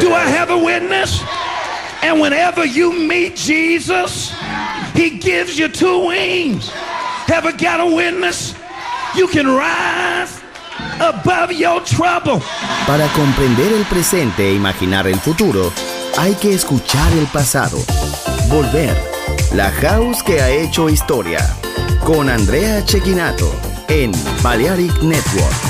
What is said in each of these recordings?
Do I have a witness? And whenever you meet Jesus, he gives you two wings. Have I got a witness? You can rise above your trouble. Para comprender el presente e imaginar el futuro, hay que escuchar el pasado. Volver. La house que ha hecho historia. Con Andrea Chequinato en Balearic Network.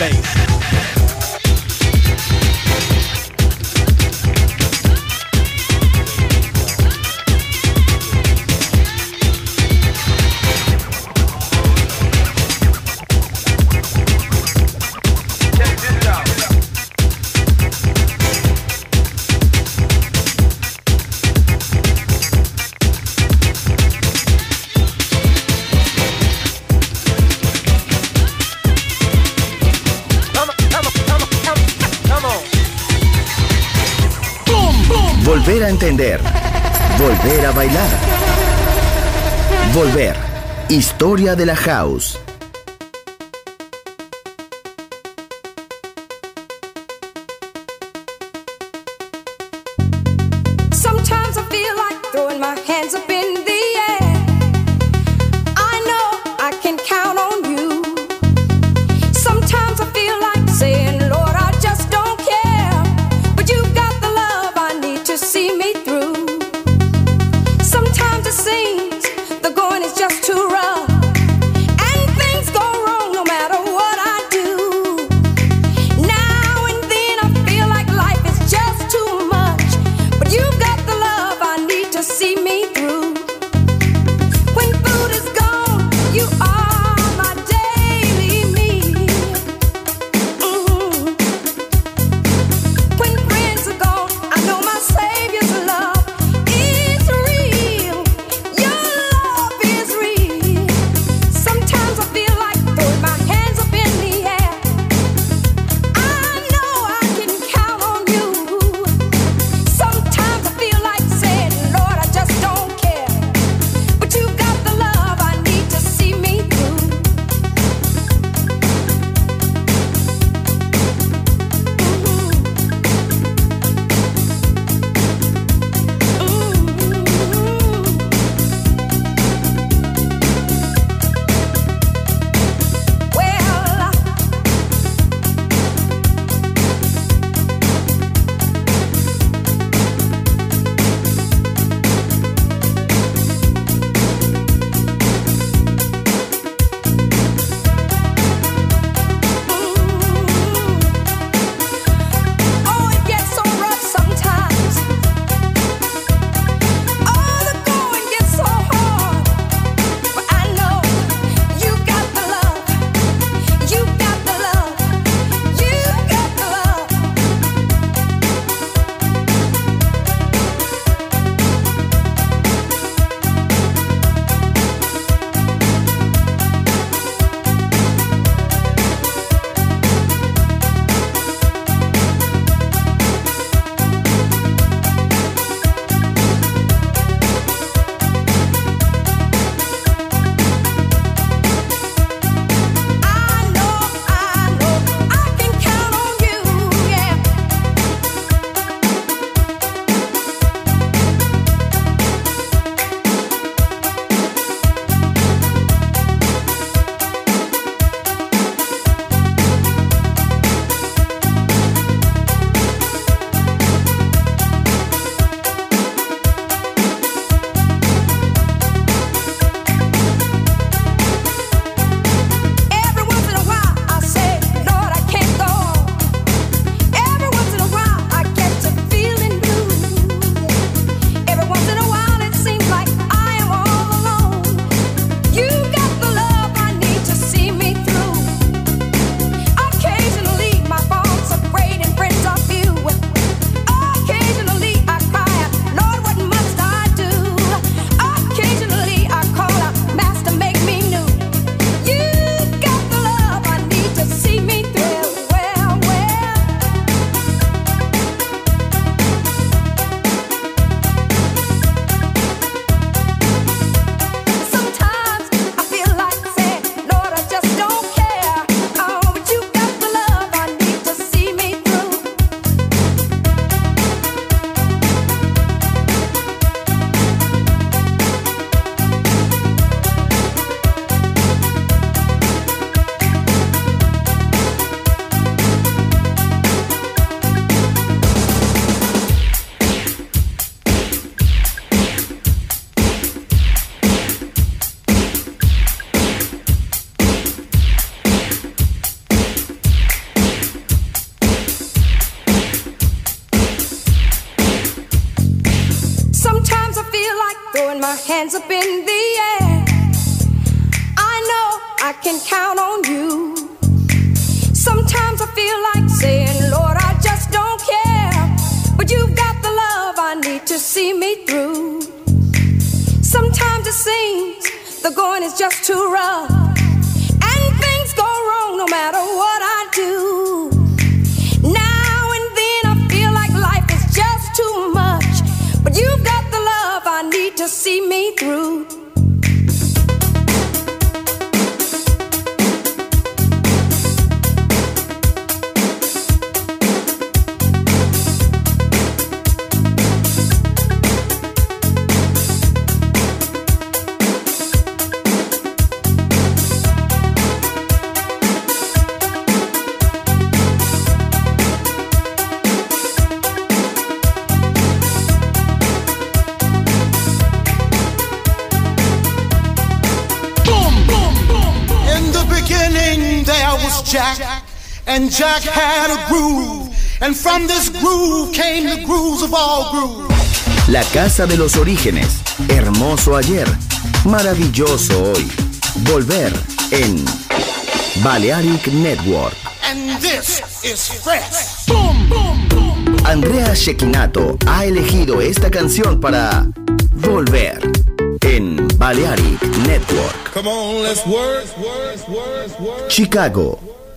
Base. De la house. See me through. Sometimes it seems the going is just too rough. And things go wrong no matter what I do. Now and then I feel like life is just too much. But you've got the love I need to see me through. From this groove came the grooves of all grooves. La casa de los orígenes. Hermoso ayer. Maravilloso hoy. Volver en Balearic Network. And this is fresh. Boom, boom, boom. Andrea Shekinato ha elegido esta canción para Volver en Balearic Network. Come on, let's work, work, work, work. Chicago,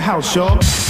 House, y'all.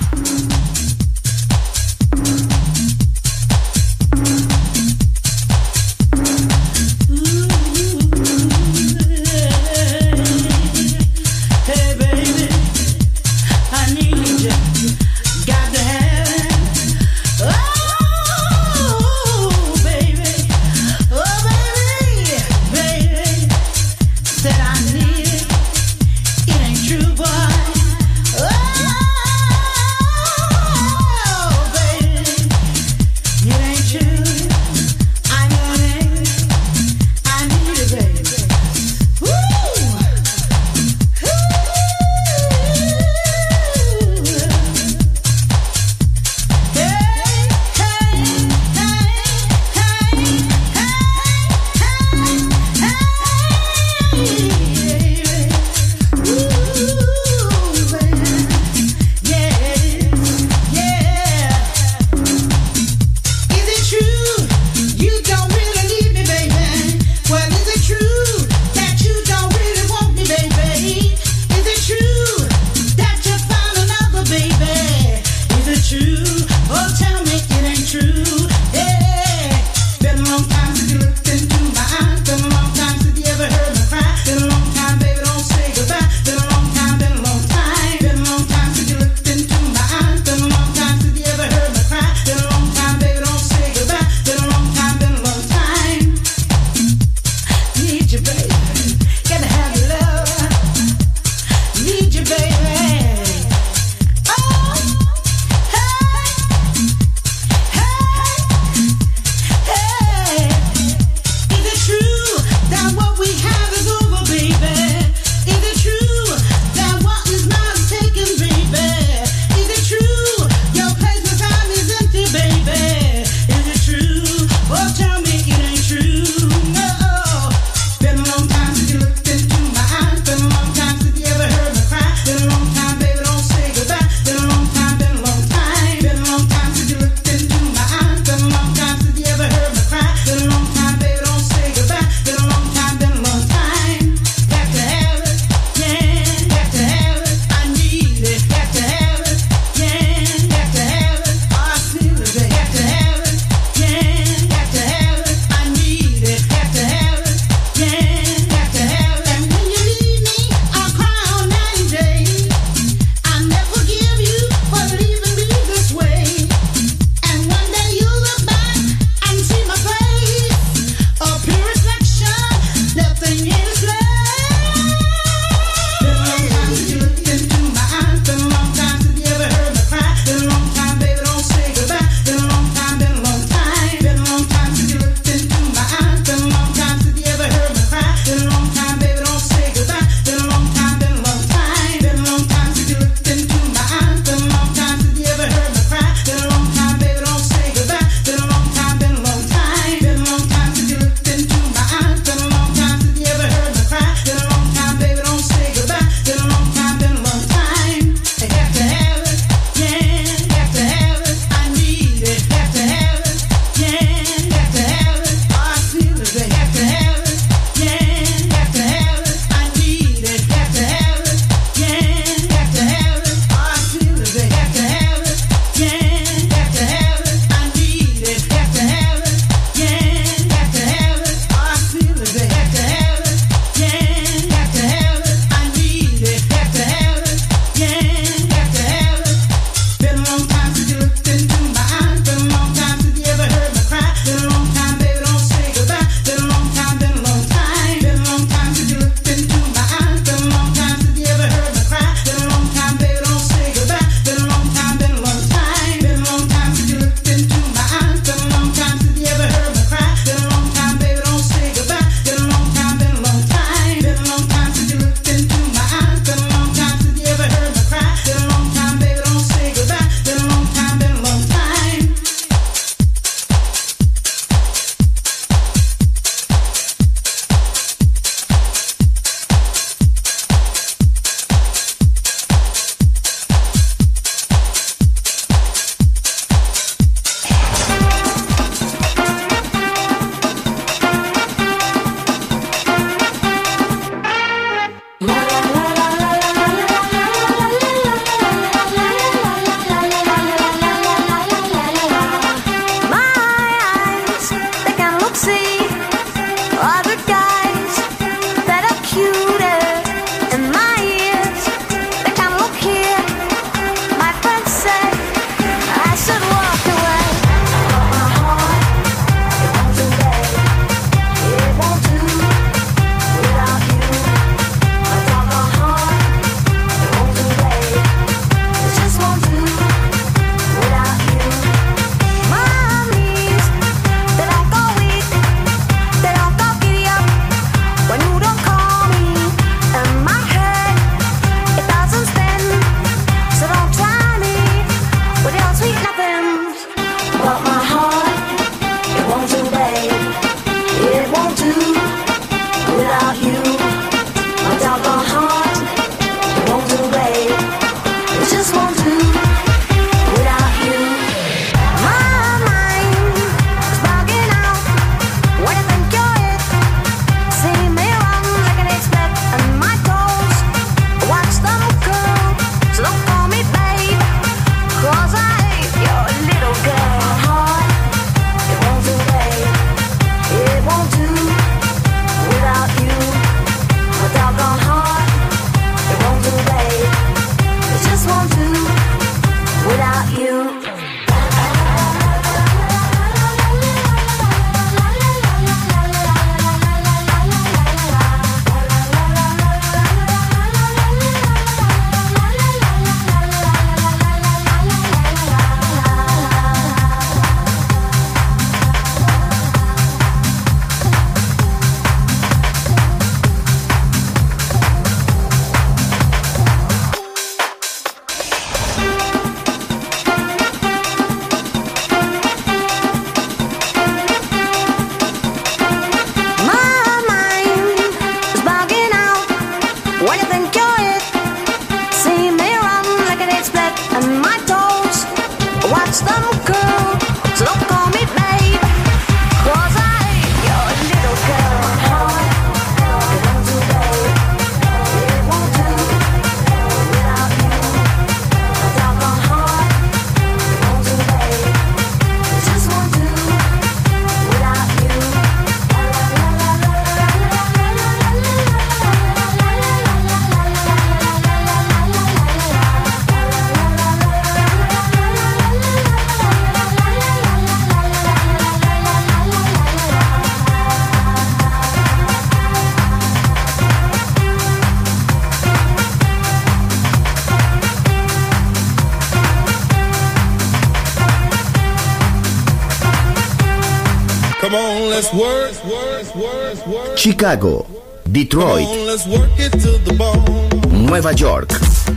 The bone. Nueva York.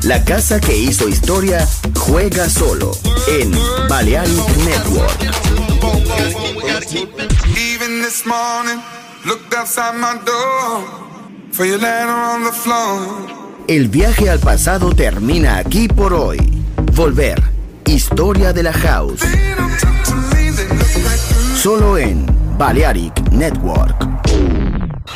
La casa que hizo historia juega solo en Balearic Network. Even this morning, looked outside my door for your letter on the floor. El viaje al pasado termina aquí por hoy. Volver. Historia de la House. Solo en Balearic Network.